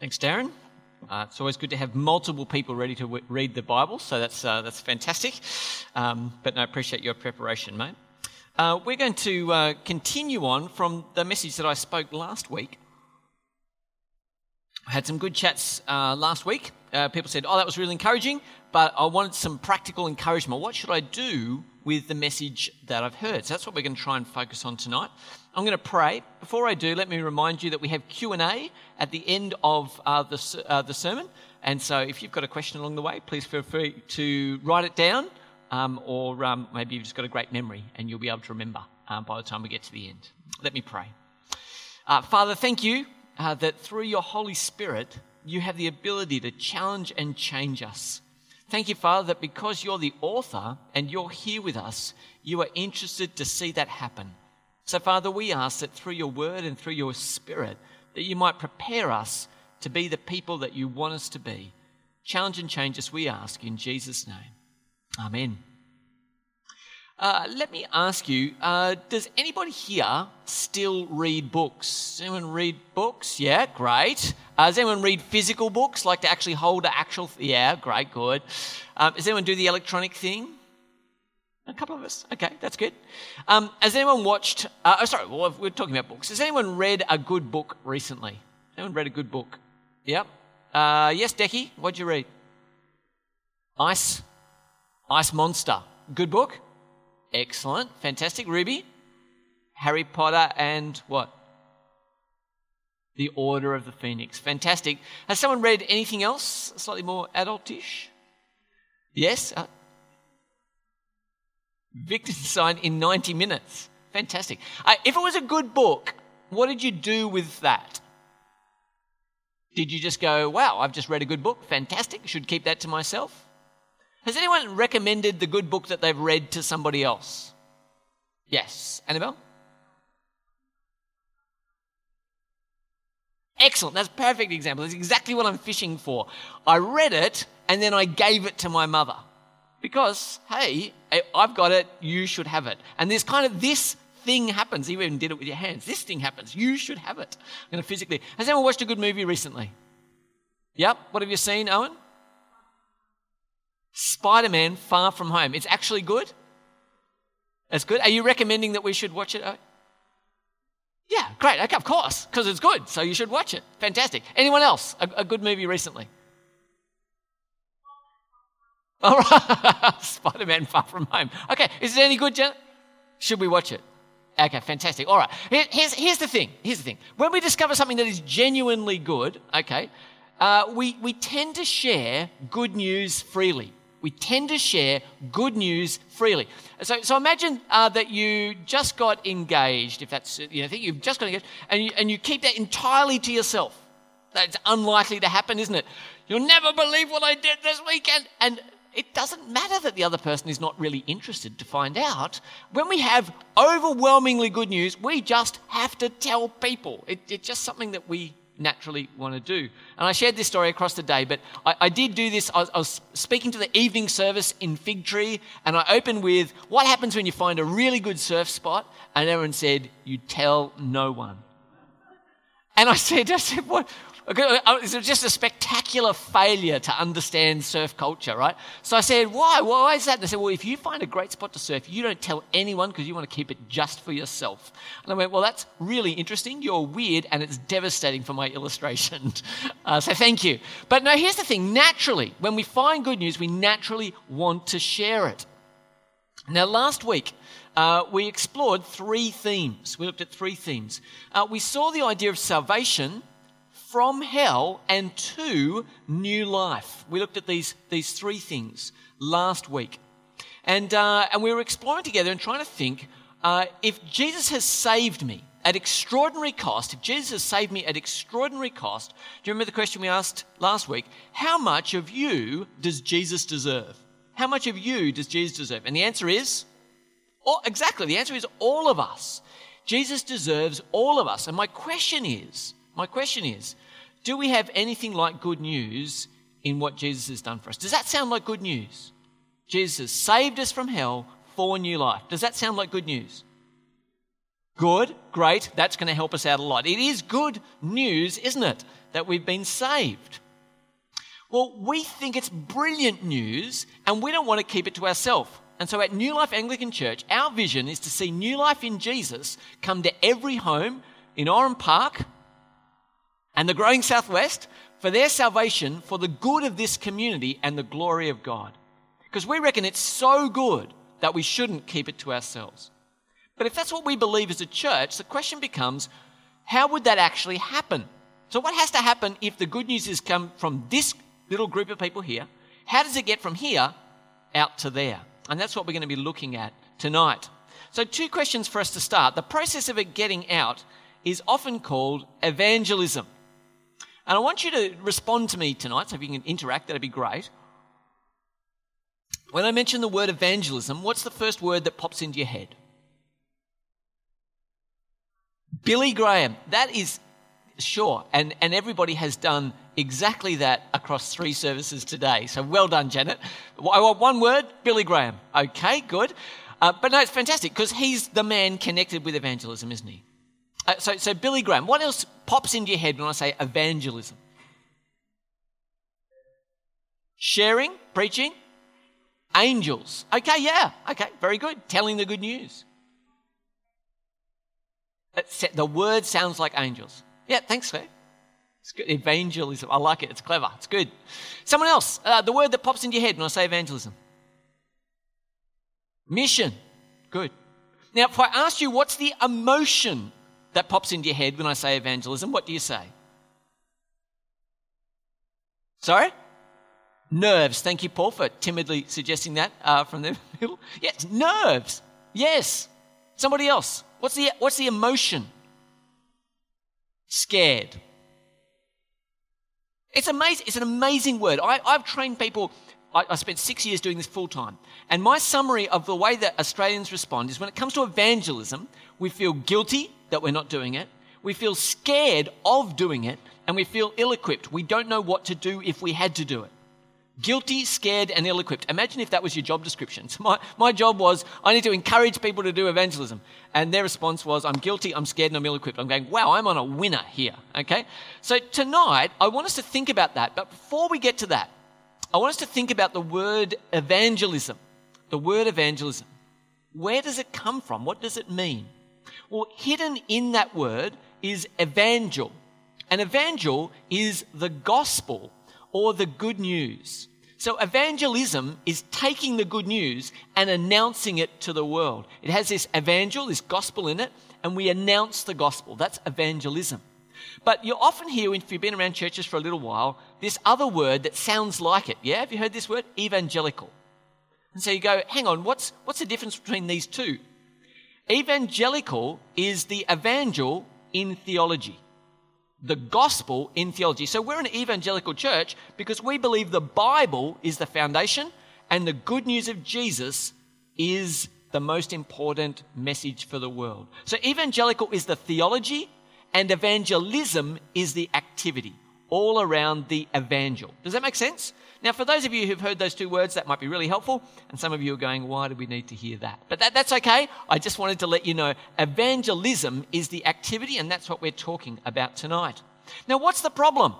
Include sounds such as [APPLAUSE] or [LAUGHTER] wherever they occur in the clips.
Thanks, Darren. Uh, it's always good to have multiple people ready to w- read the Bible, so that's, uh, that's fantastic. Um, but no, I appreciate your preparation, mate. Uh, we're going to uh, continue on from the message that I spoke last week. I had some good chats uh, last week. Uh, people said, Oh, that was really encouraging, but I wanted some practical encouragement. What should I do with the message that I've heard? So that's what we're going to try and focus on tonight. I'm going to pray. Before I do, let me remind you that we have Q&A at the end of uh, the, uh, the sermon. And so if you've got a question along the way, please feel free to write it down um, or um, maybe you've just got a great memory and you'll be able to remember um, by the time we get to the end. Let me pray. Uh, Father, thank you uh, that through your Holy Spirit, you have the ability to challenge and change us. Thank you, Father, that because you're the author and you're here with us, you are interested to see that happen. So, Father, we ask that through your word and through your spirit, that you might prepare us to be the people that you want us to be. Challenge and change us, we ask, in Jesus' name. Amen. Uh, let me ask you uh, does anybody here still read books? Anyone read books? Yeah, great. Uh, does anyone read physical books, like to actually hold an actual? Th- yeah, great, good. Um, does anyone do the electronic thing? A couple of us. Okay, that's good. Um, has anyone watched? Uh, oh, sorry, well, we're talking about books. Has anyone read a good book recently? Anyone read a good book? Yep. Uh, yes, Decky, what'd you read? Ice. Ice Monster. Good book? Excellent. Fantastic. Ruby? Harry Potter and what? The Order of the Phoenix. Fantastic. Has someone read anything else slightly more adultish? Yes? Uh, Wittgenstein [LAUGHS] in 90 minutes. Fantastic. Uh, if it was a good book, what did you do with that? Did you just go, wow, I've just read a good book, fantastic, should keep that to myself? Has anyone recommended the good book that they've read to somebody else? Yes. Annabelle? Excellent. That's a perfect example. That's exactly what I'm fishing for. I read it and then I gave it to my mother because, hey, I've got it, you should have it. And there's kind of this thing happens. You even did it with your hands. This thing happens. You should have it. Going to physically. Has anyone watched a good movie recently? Yep. What have you seen, Owen? Spider Man Far From Home. It's actually good. It's good. Are you recommending that we should watch it? Yeah, great. Okay, of course, because it's good. So you should watch it. Fantastic. Anyone else? A, a good movie recently? All right. [LAUGHS] Spider Man Far From Home. Okay, is it any good, Jen? Should we watch it? Okay, fantastic. All right. Here's, here's the thing. Here's the thing. When we discover something that is genuinely good, okay, uh, we, we tend to share good news freely. We tend to share good news freely. So, so imagine uh, that you just got engaged, if that's, you know, think you've just got engaged, and you, and you keep that entirely to yourself. That's unlikely to happen, isn't it? You'll never believe what I did this weekend. And it doesn't matter that the other person is not really interested to find out. When we have overwhelmingly good news, we just have to tell people. It, it's just something that we naturally want to do. And I shared this story across the day, but I, I did do this. I was, I was, speaking to the evening service in Figtree, and I opened with, What happens when you find a really good surf spot? And everyone said, You tell no one. And I said, I said, what, it's just a spectacular failure to understand surf culture, right? So I said, why? Why is that? And they said, well, if you find a great spot to surf, you don't tell anyone because you want to keep it just for yourself. And I went, well, that's really interesting. You're weird and it's devastating for my illustration. [LAUGHS] Uh, so thank you. But no, here's the thing. Naturally, when we find good news, we naturally want to share it. Now, last week, uh, we explored three themes. We looked at three themes. Uh, we saw the idea of salvation from hell and to new life. We looked at these, these three things last week. And, uh, and we were exploring together and trying to think uh, if Jesus has saved me at extraordinary cost, if Jesus has saved me at extraordinary cost, do you remember the question we asked last week? How much of you does Jesus deserve? How much of you does Jesus deserve? And the answer is, oh, exactly, the answer is all of us. Jesus deserves all of us. And my question is, my question is do we have anything like good news in what Jesus has done for us? Does that sound like good news? Jesus saved us from hell for new life. Does that sound like good news? Good, great, that's going to help us out a lot. It is good news, isn't it? that we've been saved. Well, we think it's brilliant news and we don't want to keep it to ourselves. And so at New Life Anglican Church, our vision is to see new life in Jesus come to every home in Oran Park and the growing Southwest for their salvation, for the good of this community and the glory of God. Because we reckon it's so good that we shouldn't keep it to ourselves. But if that's what we believe as a church, the question becomes how would that actually happen? So, what has to happen if the good news has come from this little group of people here? How does it get from here out to there? And that's what we're going to be looking at tonight. So, two questions for us to start. The process of it getting out is often called evangelism. And I want you to respond to me tonight, so if you can interact, that'd be great. When I mention the word evangelism, what's the first word that pops into your head? Billy Graham. That is sure. And, and everybody has done exactly that across three services today. So well done, Janet. I want one word Billy Graham. Okay, good. Uh, but no, it's fantastic because he's the man connected with evangelism, isn't he? Uh, so, so, Billy Graham, what else pops into your head when I say evangelism? Sharing, preaching, angels. Okay, yeah, okay, very good. Telling the good news. The word sounds like angels. Yeah, thanks, Claire. It's good. Evangelism. I like it. It's clever. It's good. Someone else. Uh, the word that pops into your head when I say evangelism. Mission. Good. Now, if I ask you what's the emotion that pops into your head when I say evangelism, what do you say? Sorry? Nerves. Thank you, Paul, for timidly suggesting that uh, from the [LAUGHS] middle. Yes, nerves. Yes. Somebody else. What's the, what's the emotion? Scared. It's amazing. It's an amazing word. I, have trained people. I, I spent six years doing this full time. And my summary of the way that Australians respond is when it comes to evangelism, we feel guilty that we're not doing it. We feel scared of doing it. And we feel ill equipped. We don't know what to do if we had to do it. Guilty, scared, and ill equipped. Imagine if that was your job description. [LAUGHS] So my, my job was, I need to encourage people to do evangelism. And their response was, I'm guilty, I'm scared, and I'm ill equipped. I'm going, wow, I'm on a winner here. Okay? So tonight, I want us to think about that. But before we get to that, I want us to think about the word evangelism. The word evangelism. Where does it come from? What does it mean? Well, hidden in that word is evangel. And evangel is the gospel or the good news. So, evangelism is taking the good news and announcing it to the world. It has this evangel, this gospel in it, and we announce the gospel. That's evangelism. But you'll often hear, if you've been around churches for a little while, this other word that sounds like it. Yeah, have you heard this word? Evangelical. And so you go, hang on, what's, what's the difference between these two? Evangelical is the evangel in theology the gospel in theology. So we're an evangelical church because we believe the Bible is the foundation and the good news of Jesus is the most important message for the world. So evangelical is the theology and evangelism is the activity all around the evangel. Does that make sense? Now, for those of you who've heard those two words, that might be really helpful. And some of you are going, why do we need to hear that? But that, that's okay. I just wanted to let you know evangelism is the activity, and that's what we're talking about tonight. Now, what's the problem?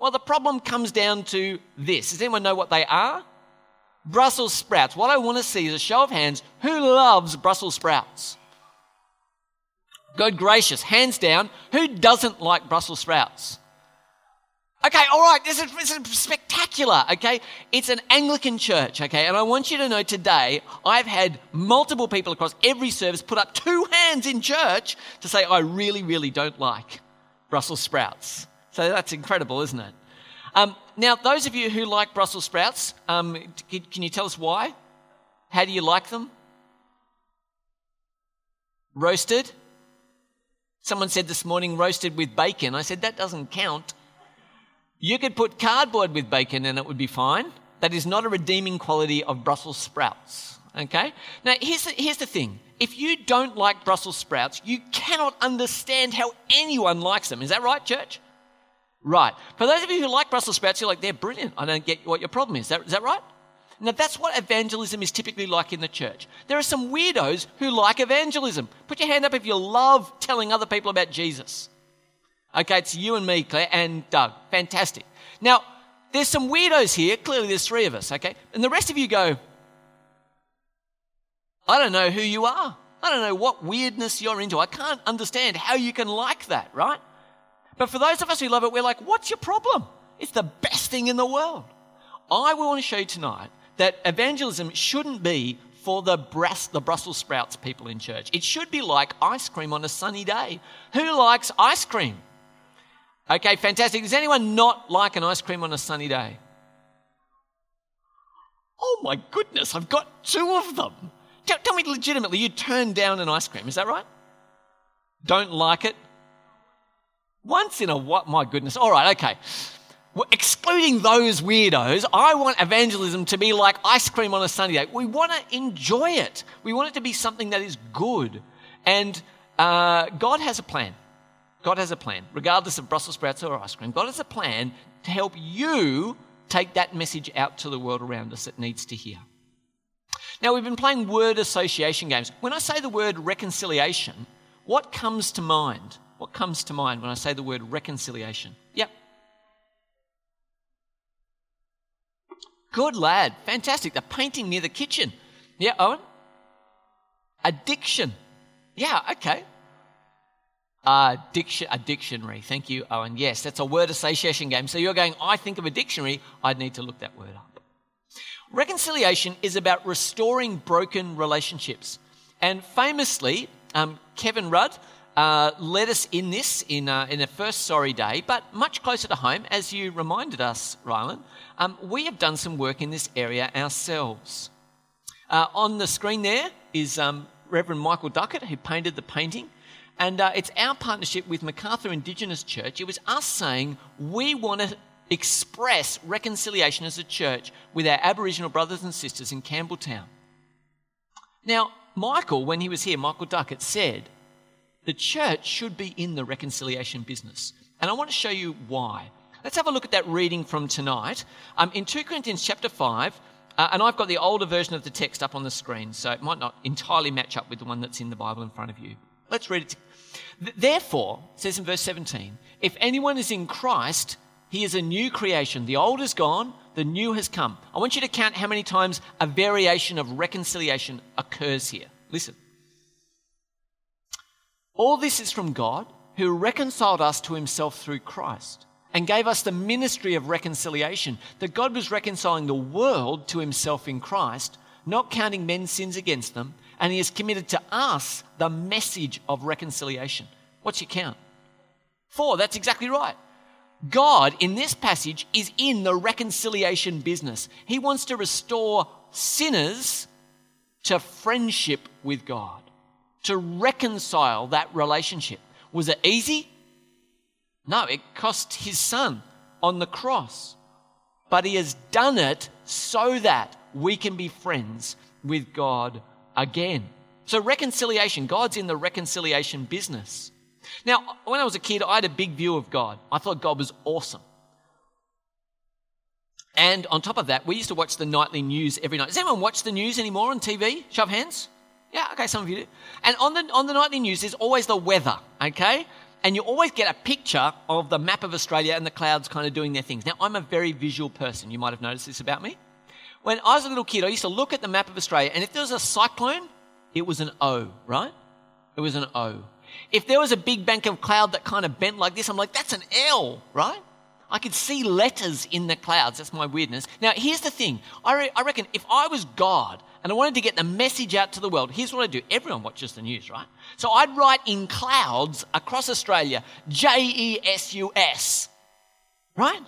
Well, the problem comes down to this. Does anyone know what they are? Brussels sprouts. What I want to see is a show of hands who loves Brussels sprouts? Good gracious, hands down, who doesn't like Brussels sprouts? Okay, all right, this is, this is spectacular, okay? It's an Anglican church, okay? And I want you to know today, I've had multiple people across every service put up two hands in church to say, I really, really don't like Brussels sprouts. So that's incredible, isn't it? Um, now, those of you who like Brussels sprouts, um, can you tell us why? How do you like them? Roasted? Someone said this morning, roasted with bacon. I said, that doesn't count. You could put cardboard with bacon and it would be fine. That is not a redeeming quality of Brussels sprouts. Okay? Now, here's the, here's the thing. If you don't like Brussels sprouts, you cannot understand how anyone likes them. Is that right, church? Right. For those of you who like Brussels sprouts, you're like, they're brilliant. I don't get what your problem is. Is that, is that right? Now, that's what evangelism is typically like in the church. There are some weirdos who like evangelism. Put your hand up if you love telling other people about Jesus. Okay, it's you and me, Claire, and Doug. Fantastic. Now, there's some weirdos here. Clearly, there's three of us, okay? And the rest of you go, I don't know who you are. I don't know what weirdness you're into. I can't understand how you can like that, right? But for those of us who love it, we're like, what's your problem? It's the best thing in the world. I want to show you tonight that evangelism shouldn't be for the, brass, the Brussels sprouts people in church. It should be like ice cream on a sunny day. Who likes ice cream? Okay, fantastic. Does anyone not like an ice cream on a sunny day? Oh my goodness, I've got two of them. Tell, tell me legitimately, you turned down an ice cream, is that right? Don't like it? Once in a what? My goodness. All right, okay. Well, excluding those weirdos, I want evangelism to be like ice cream on a sunny day. We want to enjoy it. We want it to be something that is good. And uh, God has a plan. God has a plan, regardless of Brussels sprouts or ice cream. God has a plan to help you take that message out to the world around us that needs to hear. Now, we've been playing word association games. When I say the word reconciliation, what comes to mind? What comes to mind when I say the word reconciliation? Yep. Good lad. Fantastic. The painting near the kitchen. Yeah, Owen? Addiction. Yeah, okay. Uh, diction, a dictionary. Thank you, Owen. Yes, that's a word association game. So you're going, I think of a dictionary, I'd need to look that word up. Reconciliation is about restoring broken relationships. And famously, um, Kevin Rudd uh, led us in this in, uh, in the first Sorry Day, but much closer to home, as you reminded us, Rylan, um, we have done some work in this area ourselves. Uh, on the screen there is um, Reverend Michael Duckett, who painted the painting. And uh, it's our partnership with Macarthur Indigenous Church. It was us saying we want to express reconciliation as a church with our Aboriginal brothers and sisters in Campbelltown. Now, Michael, when he was here, Michael Duckett said, the church should be in the reconciliation business. And I want to show you why. Let's have a look at that reading from tonight. Um, in 2 Corinthians chapter 5, uh, and I've got the older version of the text up on the screen, so it might not entirely match up with the one that's in the Bible in front of you. Let's read it. Therefore, says in verse 17, if anyone is in Christ, he is a new creation. The old is gone, the new has come. I want you to count how many times a variation of reconciliation occurs here. Listen. All this is from God, who reconciled us to himself through Christ and gave us the ministry of reconciliation. That God was reconciling the world to himself in Christ, not counting men's sins against them, and he has committed to us the message of reconciliation. What's your count? Four, that's exactly right. God, in this passage, is in the reconciliation business. He wants to restore sinners to friendship with God, to reconcile that relationship. Was it easy? No, it cost his son on the cross. But he has done it so that we can be friends with God again. So, reconciliation, God's in the reconciliation business. Now, when I was a kid, I had a big view of God. I thought God was awesome. And on top of that, we used to watch the nightly news every night. Does anyone watch the news anymore on TV? Show of hands. Yeah, okay, some of you do. And on the, on the nightly news, there's always the weather, okay? And you always get a picture of the map of Australia and the clouds kind of doing their things. Now, I'm a very visual person. You might have noticed this about me. When I was a little kid, I used to look at the map of Australia, and if there was a cyclone, it was an O, right? It was an O. If there was a big bank of cloud that kind of bent like this, I'm like, that's an L, right? I could see letters in the clouds. That's my weirdness. Now, here's the thing I, re- I reckon if I was God and I wanted to get the message out to the world, here's what I'd do. Everyone watches the news, right? So I'd write in clouds across Australia J E S U S, right?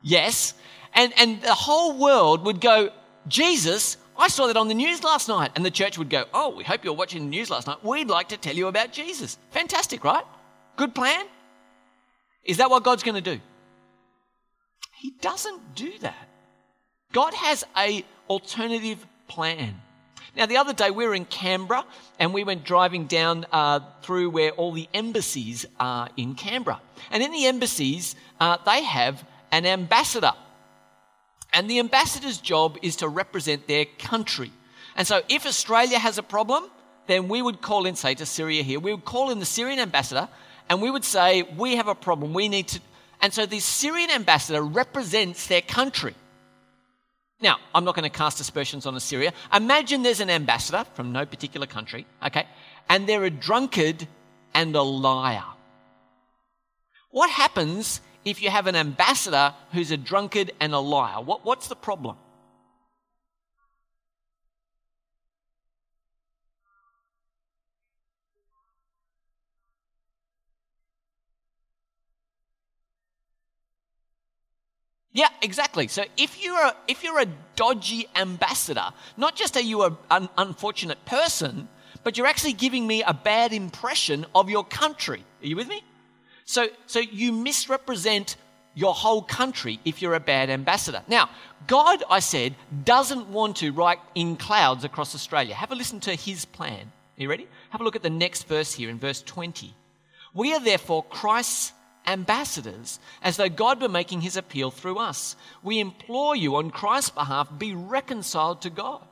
Yes. And, and the whole world would go, Jesus, I saw that on the news last night. And the church would go, Oh, we hope you're watching the news last night. We'd like to tell you about Jesus. Fantastic, right? Good plan? Is that what God's going to do? He doesn't do that. God has a alternative plan. Now, the other day we were in Canberra and we went driving down uh, through where all the embassies are in Canberra. And in the embassies, uh, they have an ambassador. And the ambassador's job is to represent their country. And so if Australia has a problem, then we would call in, say to Syria here, we would call in the Syrian ambassador and we would say, We have a problem. We need to. And so the Syrian ambassador represents their country. Now, I'm not going to cast aspersions on Assyria. Imagine there's an ambassador from no particular country, okay, and they're a drunkard and a liar. What happens if you have an ambassador who's a drunkard and a liar? What, what's the problem? Yeah, exactly. So if you're a, if you're a dodgy ambassador, not just are you an unfortunate person, but you're actually giving me a bad impression of your country. Are you with me? So so you misrepresent your whole country if you're a bad ambassador. Now, God, I said, doesn't want to write in clouds across Australia. Have a listen to his plan. Are you ready? Have a look at the next verse here in verse 20. We are therefore Christ's ambassadors, as though God were making his appeal through us. We implore you on Christ's behalf, be reconciled to God.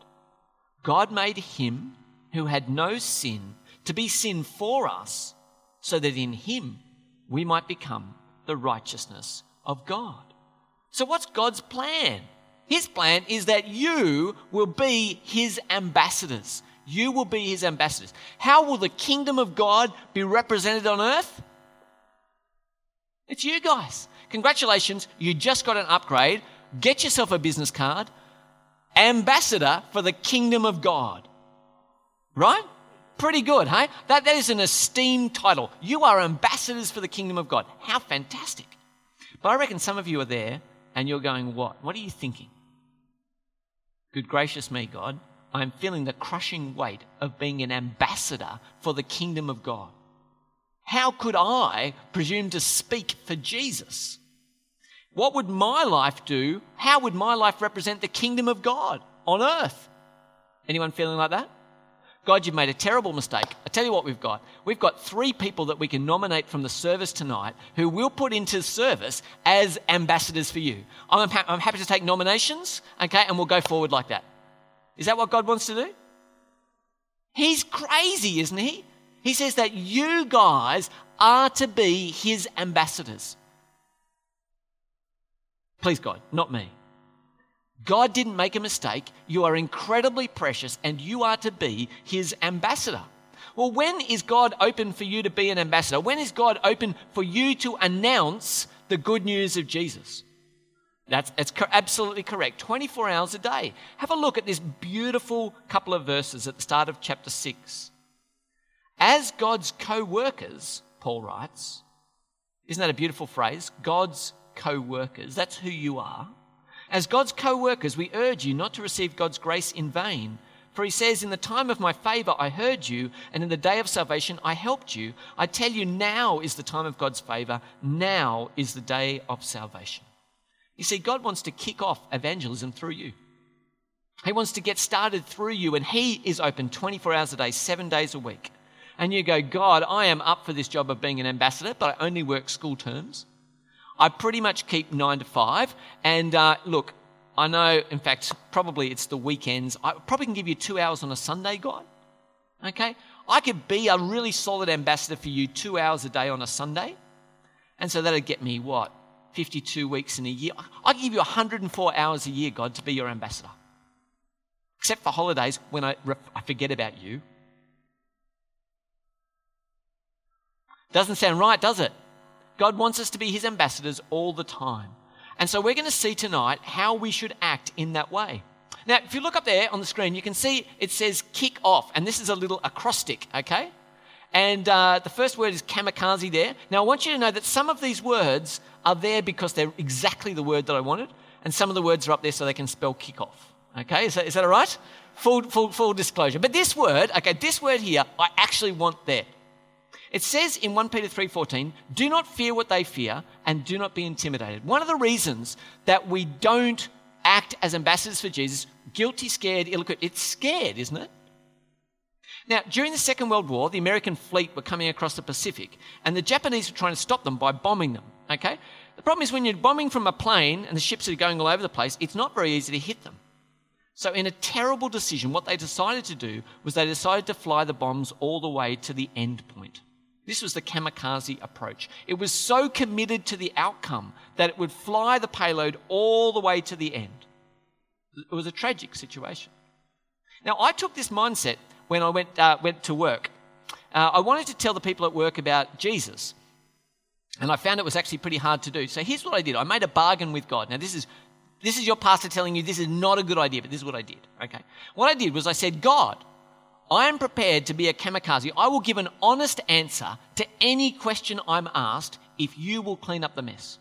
God made him who had no sin to be sin for us, so that in him we might become the righteousness of God. So, what's God's plan? His plan is that you will be his ambassadors. You will be his ambassadors. How will the kingdom of God be represented on earth? It's you guys. Congratulations, you just got an upgrade. Get yourself a business card. Ambassador for the kingdom of God. Right? Pretty good, hey? That, that is an esteemed title. You are ambassadors for the kingdom of God. How fantastic. But I reckon some of you are there and you're going, What? What are you thinking? Good gracious me, God. I'm feeling the crushing weight of being an ambassador for the kingdom of God. How could I presume to speak for Jesus? What would my life do? How would my life represent the kingdom of God on earth? Anyone feeling like that? God, you've made a terrible mistake. I tell you what we've got. We've got three people that we can nominate from the service tonight who we'll put into service as ambassadors for you. I'm, I'm happy to take nominations, okay, and we'll go forward like that. Is that what God wants to do? He's crazy, isn't he? He says that you guys are to be his ambassadors. Please, God, not me. God didn't make a mistake. You are incredibly precious and you are to be his ambassador. Well, when is God open for you to be an ambassador? When is God open for you to announce the good news of Jesus? That's, that's absolutely correct. 24 hours a day. Have a look at this beautiful couple of verses at the start of chapter 6. As God's co workers, Paul writes, isn't that a beautiful phrase? God's co workers, that's who you are. As God's co workers, we urge you not to receive God's grace in vain. For he says, In the time of my favor I heard you, and in the day of salvation I helped you. I tell you, now is the time of God's favor, now is the day of salvation. You see, God wants to kick off evangelism through you. He wants to get started through you, and He is open 24 hours a day, seven days a week and you go, God, I am up for this job of being an ambassador, but I only work school terms. I pretty much keep nine to five. And uh, look, I know, in fact, probably it's the weekends. I probably can give you two hours on a Sunday, God. Okay? I could be a really solid ambassador for you two hours a day on a Sunday. And so that'd get me what? 52 weeks in a year. I give you 104 hours a year, God, to be your ambassador. Except for holidays when I, I forget about you Doesn't sound right, does it? God wants us to be his ambassadors all the time. And so we're going to see tonight how we should act in that way. Now, if you look up there on the screen, you can see it says kick off, and this is a little acrostic, okay? And uh, the first word is kamikaze there. Now, I want you to know that some of these words are there because they're exactly the word that I wanted, and some of the words are up there so they can spell kick off. Okay, is that, is that all right? Full, full, full disclosure. But this word, okay, this word here, I actually want there. It says in 1 Peter 3:14, "Do not fear what they fear and do not be intimidated." One of the reasons that we don't act as ambassadors for Jesus, guilty, scared, ill-equipped, it's scared, isn't it? Now, during the Second World War, the American fleet were coming across the Pacific, and the Japanese were trying to stop them by bombing them. Okay? The problem is when you're bombing from a plane and the ships are going all over the place, it's not very easy to hit them. So, in a terrible decision, what they decided to do was they decided to fly the bombs all the way to the end point. This was the kamikaze approach. It was so committed to the outcome that it would fly the payload all the way to the end. It was a tragic situation. Now, I took this mindset when I went, uh, went to work. Uh, I wanted to tell the people at work about Jesus. And I found it was actually pretty hard to do. So here's what I did I made a bargain with God. Now, this is, this is your pastor telling you this is not a good idea, but this is what I did. Okay. What I did was I said, God, I am prepared to be a kamikaze. I will give an honest answer to any question I'm asked if you will clean up the mess.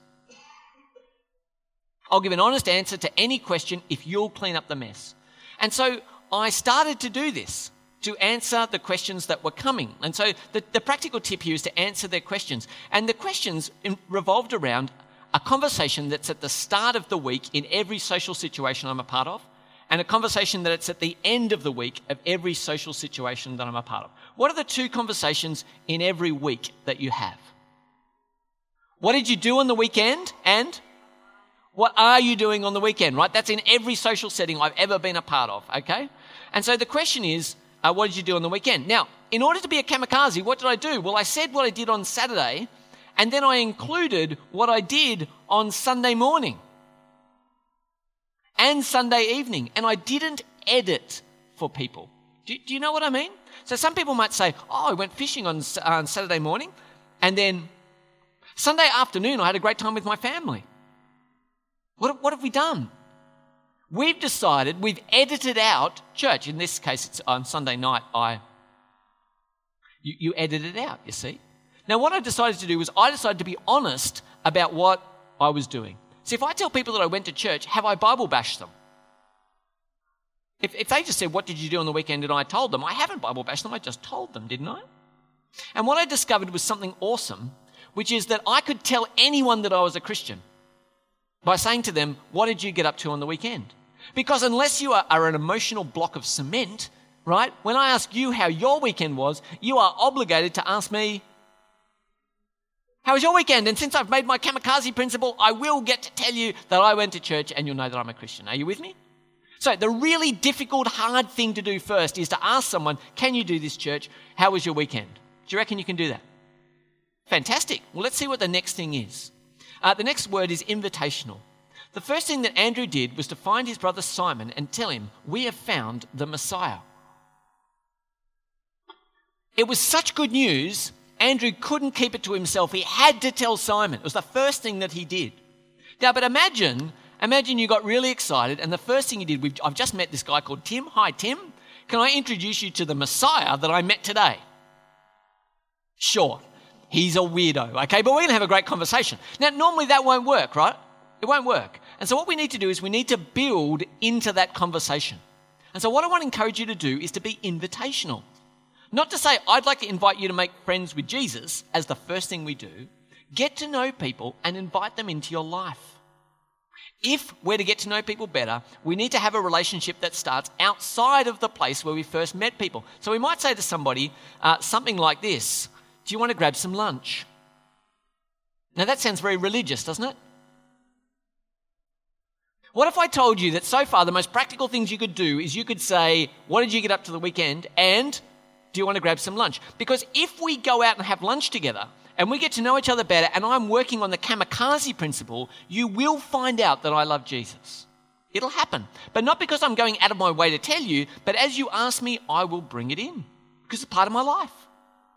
I'll give an honest answer to any question if you'll clean up the mess. And so I started to do this to answer the questions that were coming. And so the, the practical tip here is to answer their questions. And the questions revolved around a conversation that's at the start of the week in every social situation I'm a part of and a conversation that it's at the end of the week of every social situation that I'm a part of. What are the two conversations in every week that you have? What did you do on the weekend? And what are you doing on the weekend, right? That's in every social setting I've ever been a part of, okay? And so the question is, uh, what did you do on the weekend? Now, in order to be a kamikaze, what did I do? Well, I said what I did on Saturday, and then I included what I did on Sunday morning and Sunday evening. And I didn't edit for people. Do, do you know what I mean? So some people might say, Oh, I went fishing on, uh, on Saturday morning, and then Sunday afternoon, I had a great time with my family. What, what have we done? We've decided, we've edited out church. In this case, it's on Sunday night. I you, you edited it out, you see. Now, what I decided to do was I decided to be honest about what I was doing. See, if I tell people that I went to church, have I Bible bashed them? If, if they just said, What did you do on the weekend? and I told them, I haven't Bible bashed them, I just told them, didn't I? And what I discovered was something awesome, which is that I could tell anyone that I was a Christian by saying to them, What did you get up to on the weekend? Because unless you are, are an emotional block of cement, right, when I ask you how your weekend was, you are obligated to ask me, how was your weekend? And since I've made my kamikaze principle, I will get to tell you that I went to church and you'll know that I'm a Christian. Are you with me? So, the really difficult, hard thing to do first is to ask someone, Can you do this, church? How was your weekend? Do you reckon you can do that? Fantastic. Well, let's see what the next thing is. Uh, the next word is invitational. The first thing that Andrew did was to find his brother Simon and tell him, We have found the Messiah. It was such good news Andrew couldn't keep it to himself. He had to tell Simon. It was the first thing that he did. Now, but imagine, imagine you got really excited, and the first thing you did, I've just met this guy called Tim. Hi, Tim. Can I introduce you to the Messiah that I met today? Sure. He's a weirdo, okay? But we're going to have a great conversation. Now, normally that won't work, right? It won't work. And so, what we need to do is we need to build into that conversation. And so, what I want to encourage you to do is to be invitational. Not to say, I'd like to invite you to make friends with Jesus as the first thing we do. Get to know people and invite them into your life. If we're to get to know people better, we need to have a relationship that starts outside of the place where we first met people. So we might say to somebody uh, something like this Do you want to grab some lunch? Now that sounds very religious, doesn't it? What if I told you that so far the most practical things you could do is you could say, What did you get up to the weekend? And do you want to grab some lunch? Because if we go out and have lunch together and we get to know each other better, and I'm working on the kamikaze principle, you will find out that I love Jesus. It'll happen. But not because I'm going out of my way to tell you, but as you ask me, I will bring it in because it's part of my life.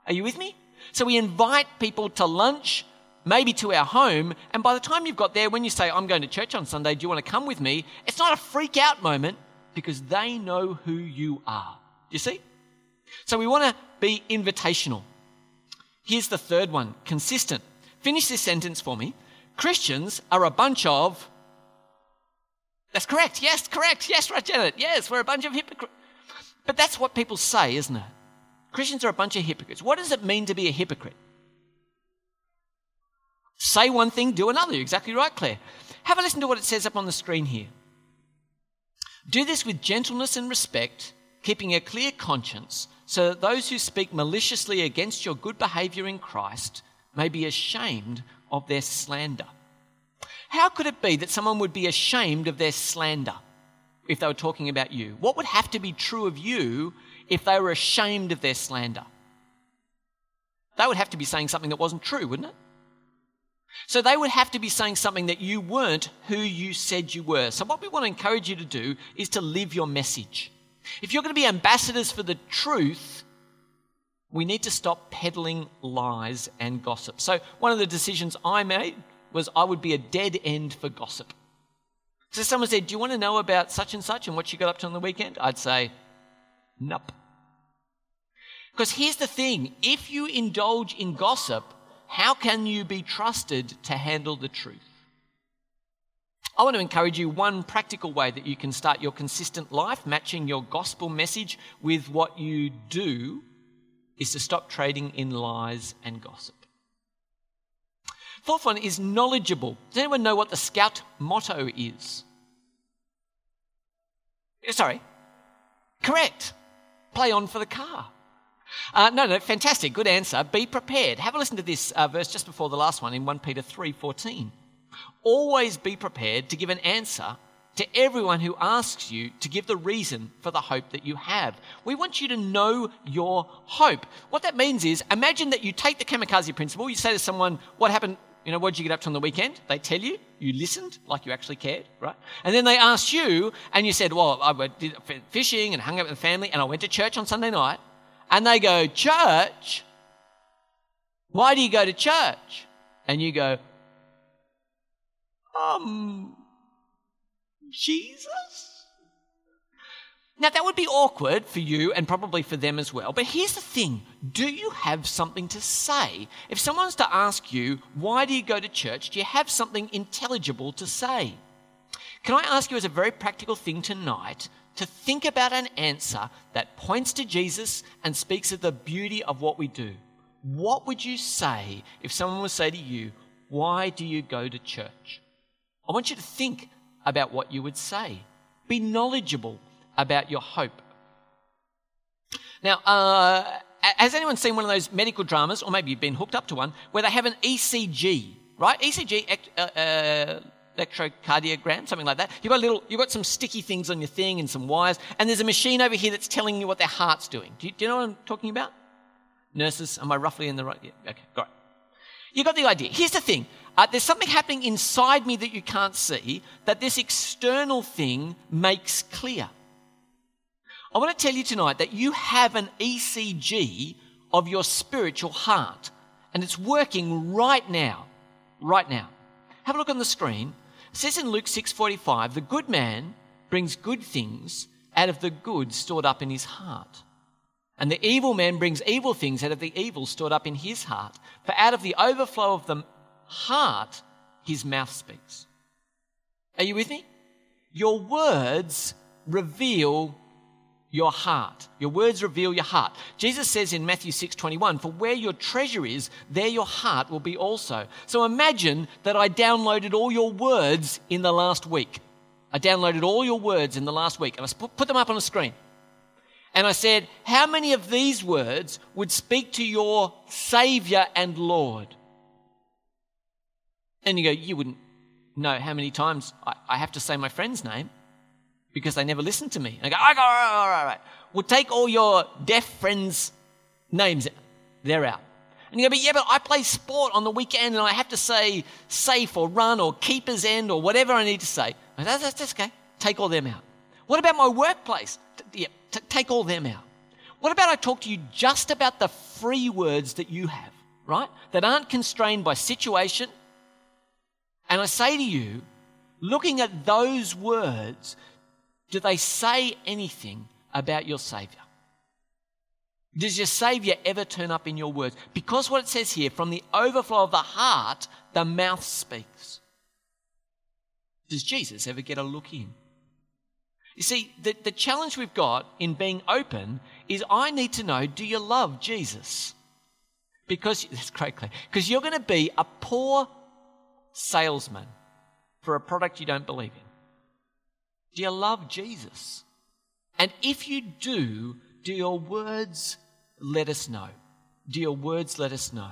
Are you with me? So we invite people to lunch, maybe to our home, and by the time you've got there, when you say, I'm going to church on Sunday, do you want to come with me? It's not a freak out moment because they know who you are. Do you see? So we want to be invitational. Here's the third one consistent. Finish this sentence for me. Christians are a bunch of. That's correct. Yes, correct. Yes, right, Janet. Yes, we're a bunch of hypocrites. But that's what people say, isn't it? Christians are a bunch of hypocrites. What does it mean to be a hypocrite? Say one thing, do another. You're exactly right, Claire. Have a listen to what it says up on the screen here. Do this with gentleness and respect, keeping a clear conscience so that those who speak maliciously against your good behavior in Christ may be ashamed of their slander. How could it be that someone would be ashamed of their slander if they were talking about you? What would have to be true of you if they were ashamed of their slander? They would have to be saying something that wasn't true, wouldn't it? So they would have to be saying something that you weren't who you said you were. So, what we want to encourage you to do is to live your message. If you're going to be ambassadors for the truth, we need to stop peddling lies and gossip. So, one of the decisions I made was I would be a dead end for gossip. So, someone said, Do you want to know about such and such and what you got up to on the weekend? I'd say, Nope. Because here's the thing if you indulge in gossip, how can you be trusted to handle the truth? I want to encourage you one practical way that you can start your consistent life, matching your gospel message with what you do, is to stop trading in lies and gossip. Fourth one is knowledgeable. Does anyone know what the scout motto is? Sorry. Correct. Play on for the car. Uh, no, no, fantastic. Good answer. Be prepared. Have a listen to this uh, verse just before the last one in 1 Peter 3:14. Always be prepared to give an answer to everyone who asks you to give the reason for the hope that you have. We want you to know your hope. What that means is imagine that you take the kamikaze principle, you say to someone, What happened? You know, what did you get up to on the weekend? They tell you, you listened like you actually cared, right? And then they asked you, and you said, Well, I did fishing and hung out with the family, and I went to church on Sunday night. And they go, Church? Why do you go to church? And you go, Um, Jesus? Now, that would be awkward for you and probably for them as well. But here's the thing do you have something to say? If someone's to ask you, why do you go to church? Do you have something intelligible to say? Can I ask you as a very practical thing tonight to think about an answer that points to Jesus and speaks of the beauty of what we do. What would you say if someone would say to you, Why do you go to church? I want you to think about what you would say. Be knowledgeable about your hope. Now, uh, has anyone seen one of those medical dramas, or maybe you've been hooked up to one, where they have an ECG, right? ECG, uh, uh electrocardiogram, something like that. You've got little, you've got some sticky things on your thing and some wires, and there's a machine over here that's telling you what their heart's doing. Do you, do you know what I'm talking about? Nurses, am I roughly in the right? Yeah, okay, got it. You got the idea. Here's the thing. Uh, there's something happening inside me that you can't see that this external thing makes clear. I want to tell you tonight that you have an ECG of your spiritual heart, and it's working right now. Right now. Have a look on the screen. It says in Luke 6:45, the good man brings good things out of the good stored up in his heart. And the evil man brings evil things out of the evil stored up in his heart. For out of the overflow of the heart, his mouth speaks. Are you with me? Your words reveal your heart. Your words reveal your heart. Jesus says in Matthew 6:21, "For where your treasure is, there your heart will be also." So imagine that I downloaded all your words in the last week. I downloaded all your words in the last week and I put them up on a screen. And I said, "How many of these words would speak to your savior and Lord?" And you go, "You wouldn't know how many times I have to say my friend's name." because they never listen to me. And I go, right, all right, all right, all right. We'll take all your deaf friends' names. They're out. And you go, but yeah, but I play sport on the weekend and I have to say safe or run or keeper's end or whatever I need to say. That's, that's, that's okay. Take all them out. What about my workplace? T- yeah, t- take all them out. What about I talk to you just about the free words that you have, right? That aren't constrained by situation. And I say to you, looking at those words, do they say anything about your Savior? Does your Savior ever turn up in your words? Because what it says here, from the overflow of the heart, the mouth speaks. Does Jesus ever get a look in? You see, the, the challenge we've got in being open is I need to know do you love Jesus? Because, [LAUGHS] that's great, Claire, because you're going to be a poor salesman for a product you don't believe in. Do you love Jesus? And if you do, do your words let us know? Do your words let us know?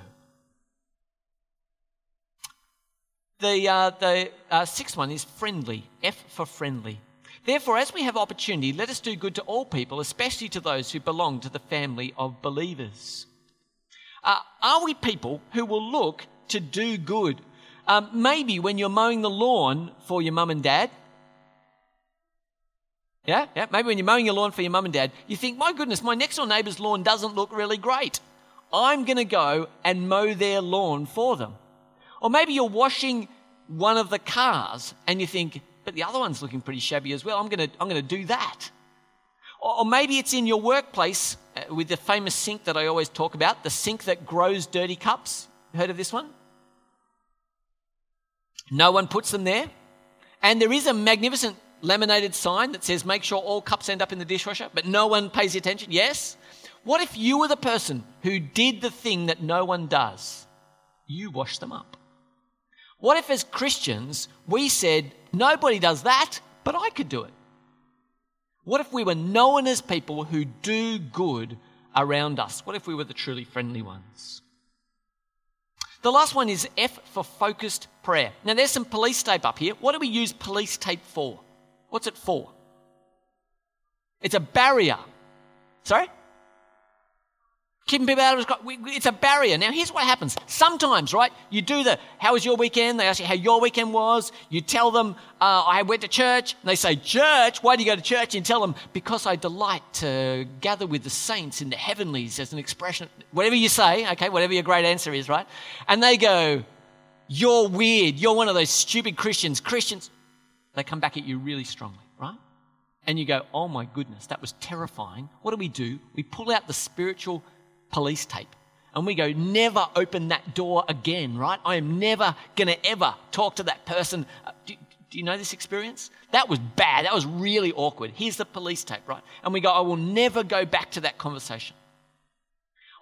The, uh, the uh, sixth one is friendly. F for friendly. Therefore, as we have opportunity, let us do good to all people, especially to those who belong to the family of believers. Uh, are we people who will look to do good? Um, maybe when you're mowing the lawn for your mum and dad, yeah, yeah. Maybe when you're mowing your lawn for your mum and dad, you think, my goodness, my next door neighbour's lawn doesn't look really great. I'm going to go and mow their lawn for them. Or maybe you're washing one of the cars and you think, but the other one's looking pretty shabby as well. I'm going to, I'm going to do that. Or, or maybe it's in your workplace uh, with the famous sink that I always talk about, the sink that grows dirty cups. Heard of this one? No one puts them there. And there is a magnificent laminated sign that says make sure all cups end up in the dishwasher, but no one pays attention? Yes. What if you were the person who did the thing that no one does? You wash them up. What if, as Christians, we said, nobody does that, but I could do it? What if we were known as people who do good around us? What if we were the truly friendly ones? The last one is F for focused prayer. Now, there's some police tape up here. What do we use police tape for? What's it for? It's a barrier. Sorry? Keeping people out of it's a barrier. Now, here's what happens. Sometimes, right, you do the, how was your weekend? They ask you how your weekend was. You tell them, uh, I went to church. And they say, Church? Why do you go to church? And you tell them, Because I delight to gather with the saints in the heavenlies as an expression. Whatever you say, okay, whatever your great answer is, right? And they go, You're weird. You're one of those stupid Christians. Christians, they come back at you really strongly, right? And you go, oh my goodness, that was terrifying. What do we do? We pull out the spiritual police tape and we go, never open that door again, right? I am never going to ever talk to that person. Uh, do, do, you know this experience? That was bad. That was really awkward. Here's the police tape, right? And we go, I will never go back to that conversation.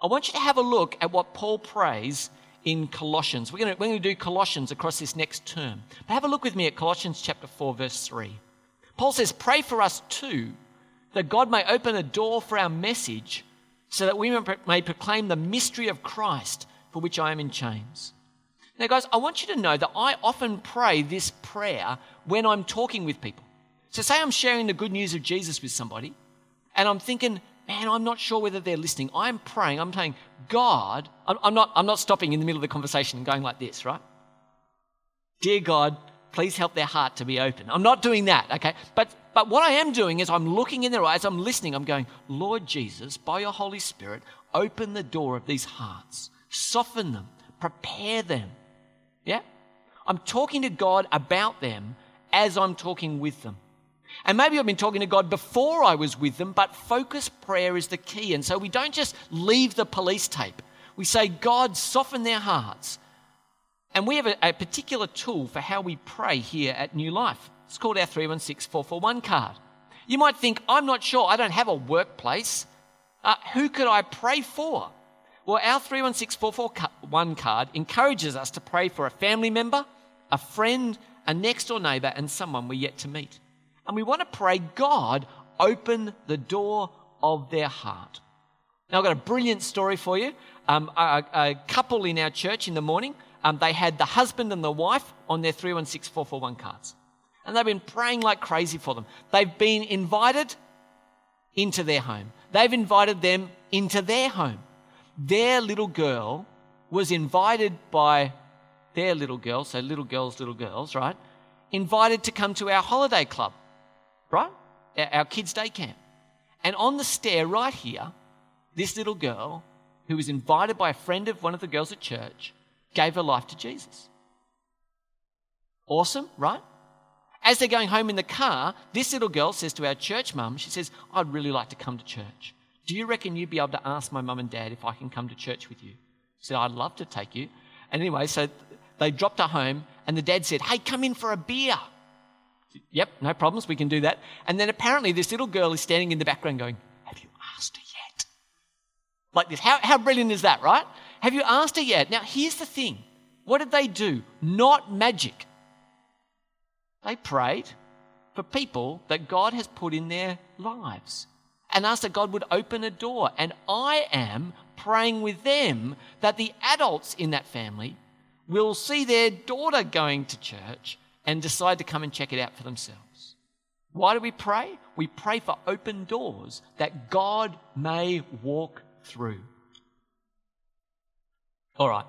I want you to have a look at what Paul prays in Colossians. We're going, to, we're going to do Colossians across this next term. But have a look with me at Colossians chapter 4, verse 3. Paul says, Pray for us too, that God may open a door for our message, so that we may proclaim the mystery of Christ, for which I am in chains. Now, guys, I want you to know that I often pray this prayer when I'm talking with people. So, say I'm sharing the good news of Jesus with somebody, and I'm thinking, man, I'm not sure whether they're listening. I'm praying, I'm saying, God, I'm not, I'm not stopping in the middle of the conversation and going like this, right? Dear God, please help their heart to be open. I'm not doing that, okay? But, but what I am doing is I'm looking in their eyes, I'm listening, I'm going, Lord Jesus, by your Holy Spirit, open the door of these hearts, soften them, prepare them. Yeah? I'm talking to God about them as I'm talking with them. And maybe I've been talking to God before I was with them, but focused prayer is the key. And so we don't just leave the police tape. We say, God, soften their hearts. And we have a, a particular tool for how we pray here at New Life. It's called our 316 441 card. You might think, I'm not sure, I don't have a workplace. Uh, who could I pray for? Well, our 316 441 card encourages us to pray for a family member, a friend, a next door neighbour, and someone we're yet to meet. And we want to pray, God, open the door of their heart. Now, I've got a brilliant story for you. Um, a, a, couple in our church in the morning, um, they had the husband and the wife on their 316441 cards. And they've been praying like crazy for them. They've been invited into their home, they've invited them into their home. Their little girl was invited by their little girl, so little girls, little girls, right? Invited to come to our holiday club right? Our kids' day camp. And on the stair right here, this little girl, who was invited by a friend of one of the girls at church, gave her life to Jesus. Awesome, right? As they're going home in the car, this little girl says to our church mum, she says, I'd really like to come to church. Do you reckon you'd be able to ask my mum and dad if I can come to church with you? She said, I'd love to take you. And anyway, so they dropped her home, and the dad said, Hey, come in for a beer. Yep, no problems, we can do that. And then apparently this little girl is standing in the background going, Have you asked her yet? Like this. How, how brilliant is that, right? Have you asked her yet? Now, here's the thing what did they do? Not magic. They prayed for people that God has put in their lives and asked that God would open a door. And I am praying with them that the adults in that family will see their daughter going to church and decide to come and check it out for themselves. Why do we pray? We pray for open doors that God may walk through. All right.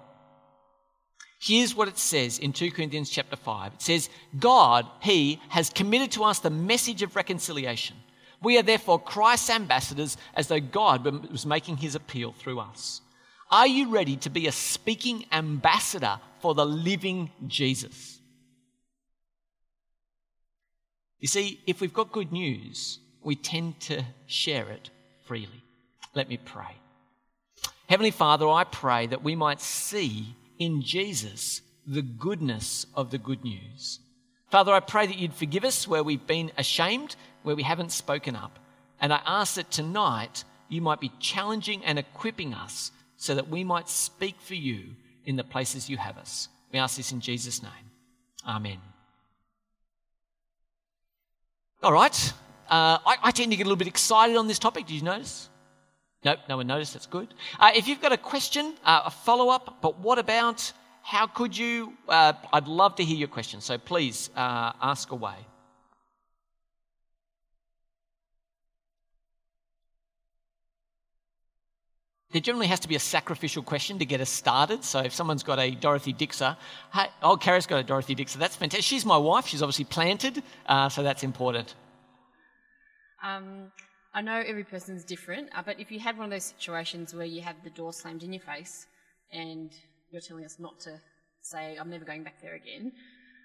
Here's what it says in 2 Corinthians chapter 5. It says, God, He, has committed to us the message of reconciliation. We are therefore Christ's ambassadors as though God was making His appeal through us. Are you ready to be a speaking ambassador for the living Jesus? You see, if we've got good news, we tend to share it freely. Let me pray. Heavenly Father, I pray that we might see in Jesus the goodness of the good news. Father, I pray that you'd forgive us where we've been ashamed, where we haven't spoken up. And I ask that tonight you might be challenging and equipping us so that we might speak for you in the places you have us. We ask this in Jesus' name. Amen. All right. Uh, I, I, tend to get a little bit excited on this topic. Did you notice? Nope, no one noticed. That's good. Uh, if you've got a question, uh, a follow up, but what about? How could you? Uh, I'd love to hear your question. So please uh, ask away. There generally has to be a sacrificial question to get us started. So if someone's got a Dorothy Dixer, hey, oh, Kara's got a Dorothy Dixer. That's fantastic. She's my wife. She's obviously planted, uh, so that's important. Um, I know every person's different, uh, but if you had one of those situations where you had the door slammed in your face and you're telling us not to say, I'm never going back there again,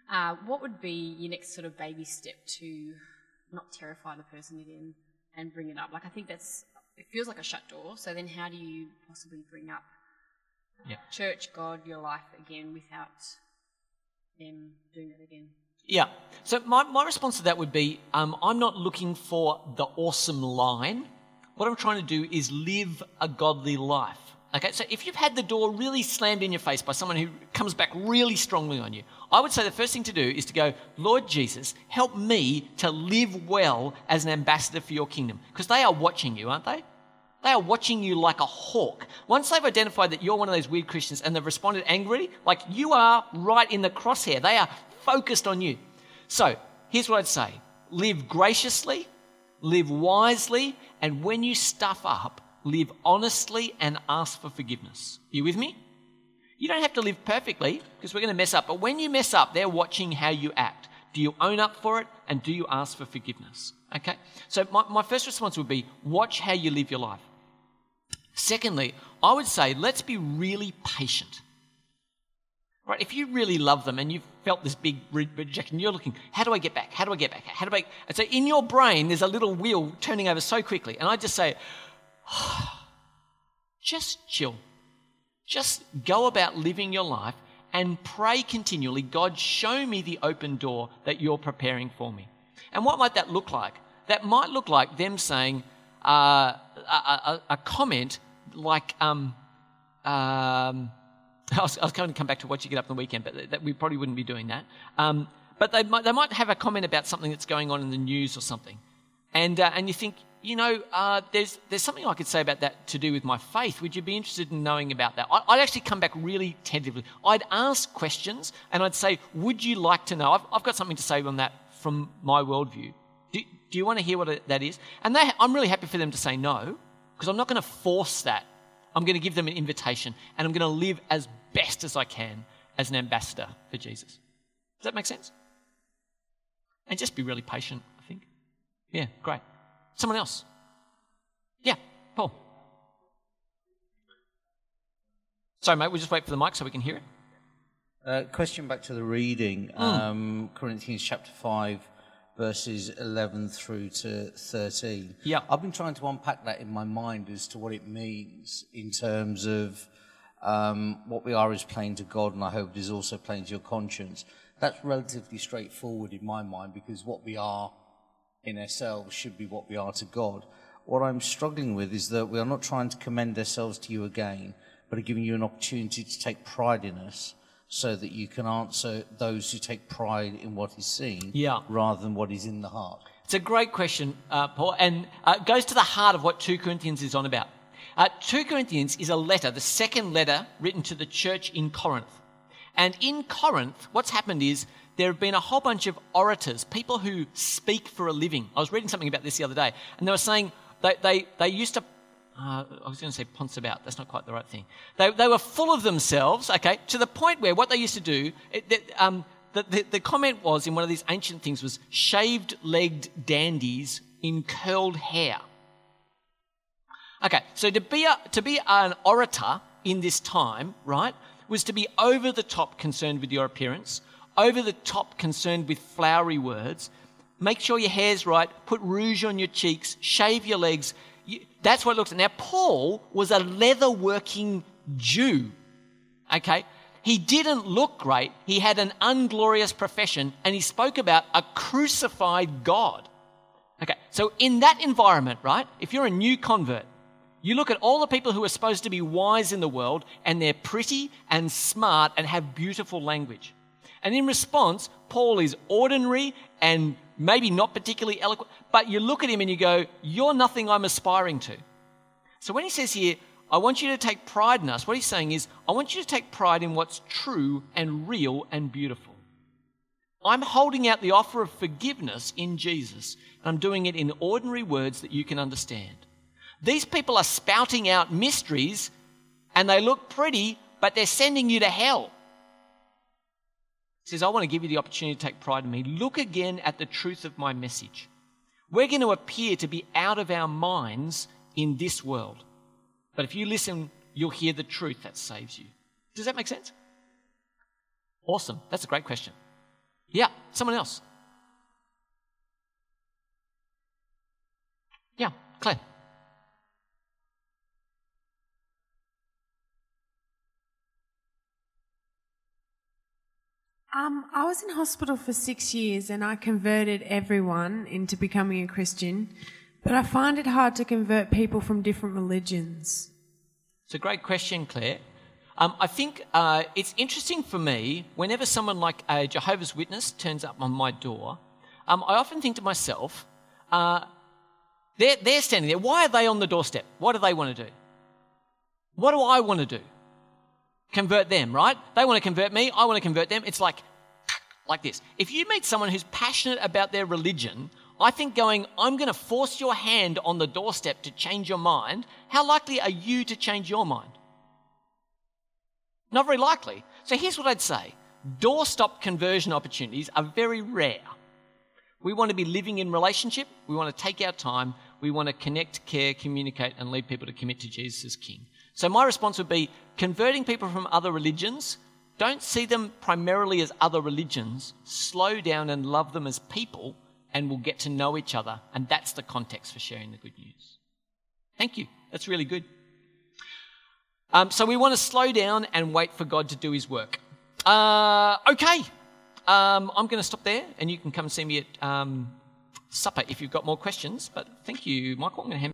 uh, what would be your next sort of baby step to not terrify the person again and bring it up? Like, I think that's, it feels like a shut door. So then how do you possibly bring up yeah. church, God, your life again without them doing it again? Yeah. So my, my response to that would be um, I'm not looking for the awesome line. What I'm trying to do is live a godly life. Okay, so if you've had the door really slammed in your face by someone who comes back really strongly on you, I would say the first thing to do is to go, Lord Jesus, help me to live well as an ambassador for your kingdom. Because they are watching you, aren't they? They are watching you like a hawk. Once they've identified that you're one of those weird Christians and they've responded angrily, like you are right in the crosshair, they are focused on you. So here's what I'd say live graciously, live wisely, and when you stuff up, live honestly and ask for forgiveness. Are you with me? You don't have to live perfectly because we're going to mess up. But when you mess up, they're watching how you act. Do you own up for it and do you ask for forgiveness? Okay? So, my, my first response would be watch how you live your life. Secondly, I would say let's be really patient. Right? If you really love them and you've felt this big rejection, you're looking, how do I get back? How do I get back? How do I? And so in your brain, there's a little wheel turning over so quickly. And I just say, oh, [SIGHS] just chill. Just go about living your life and pray continually God, show me the open door that you're preparing for me. And what might that look like? That might look like them saying uh, a, a, a, comment like, um, um, I was, I was, going to come back to what you get up on the weekend, but that, we probably wouldn't be doing that. Um, but they might, they might have a comment about something that's going on in the news or something. And, uh, and you think, you know, uh, there's, there's something I could say about that to do with my faith. Would you be interested in knowing about that? I, would actually come back really tentatively. I'd ask questions and I'd say, Would you like to know? I've, I've got something to say on that from my worldview. Do, do you want to hear what that is? And they, I'm really happy for them to say no because I'm not going to force that. I'm going to give them an invitation and I'm going to live as best as I can as an ambassador for Jesus. Does that make sense? And just be really patient, I think. Yeah, great. Someone else. Yeah, Paul. Sorry, mate, we'll just wait for the mic so we can hear it. Uh, question back to the reading, mm. um, Corinthians chapter 5, verses 11 through to 13. Yeah. I've been trying to unpack that in my mind as to what it means in terms of um, what we are is plain to God, and I hope it is also plain to your conscience. That's relatively straightforward in my mind because what we are in ourselves should be what we are to God. What I'm struggling with is that we are not trying to commend ourselves to you again, but are giving you an opportunity to take pride in us so that you can answer those who take pride in what is seen yeah. rather than what is in the heart. It's a great question, uh, Paul, and uh, goes to the heart of what 2 Corinthians is on about. Uh, 2 Corinthians is a letter, the second letter written to the church in Corinth. And in Corinth, what's happened is there have been a whole bunch of orators, people who speak for a living. I was reading something about this the other day, and they were saying they, they, they used to uh, I was going to say ponce about. That's not quite the right thing. They, they were full of themselves, okay, to the point where what they used to do, it, um, the, the, the comment was in one of these ancient things was shaved legged dandies in curled hair. Okay, so to be, a, to be an orator in this time, right, was to be over the top concerned with your appearance, over the top concerned with flowery words. Make sure your hair's right, put rouge on your cheeks, shave your legs. That's what it looks like. Now, Paul was a leather working Jew, okay? He didn't look great. He had an unglorious profession and he spoke about a crucified God. Okay, so in that environment, right, if you're a new convert, you look at all the people who are supposed to be wise in the world and they're pretty and smart and have beautiful language. And in response, Paul is ordinary and maybe not particularly eloquent, but you look at him and you go, You're nothing I'm aspiring to. So when he says here, I want you to take pride in us. What he's saying is, I want you to take pride in what's true and real and beautiful. I'm holding out the offer of forgiveness in Jesus, and I'm doing it in ordinary words that you can understand. These people are spouting out mysteries, and they look pretty, but they're sending you to hell. He says, I want to give you the opportunity to take pride in me. Look again at the truth of my message. We're going to appear to be out of our minds in this world. But if you listen, you'll hear the truth that saves you. Does that make sense? Awesome. That's a great question. Yeah, someone else. Yeah, Claire. Um, I was in hospital for six years and I converted everyone into becoming a Christian. But I find it hard to convert people from different religions. It's a great question, Claire. Um, I think uh, it's interesting for me whenever someone like a Jehovah's Witness turns up on my door, um, I often think to myself, uh, they're, they're standing there. Why are they on the doorstep? What do they want to do? What do I want to do? Convert them, right? They want to convert me. I want to convert them. It's like, like this. If you meet someone who's passionate about their religion, I think going, I'm going to force your hand on the doorstep to change your mind, how likely are you to change your mind? Not very likely. So here's what I'd say doorstop conversion opportunities are very rare. We want to be living in relationship, we want to take our time, we want to connect, care, communicate, and lead people to commit to Jesus as King. So my response would be converting people from other religions. Don't see them primarily as other religions. Slow down and love them as people and we'll get to know each other. And that's the context for sharing the good news. Thank you. That's really good. Um, so we want to slow down and wait for God to do his work. Uh, okay. Um, I'm going to stop there and you can come see me at um, supper if you've got more questions. But thank you, Michael. I'm going to hand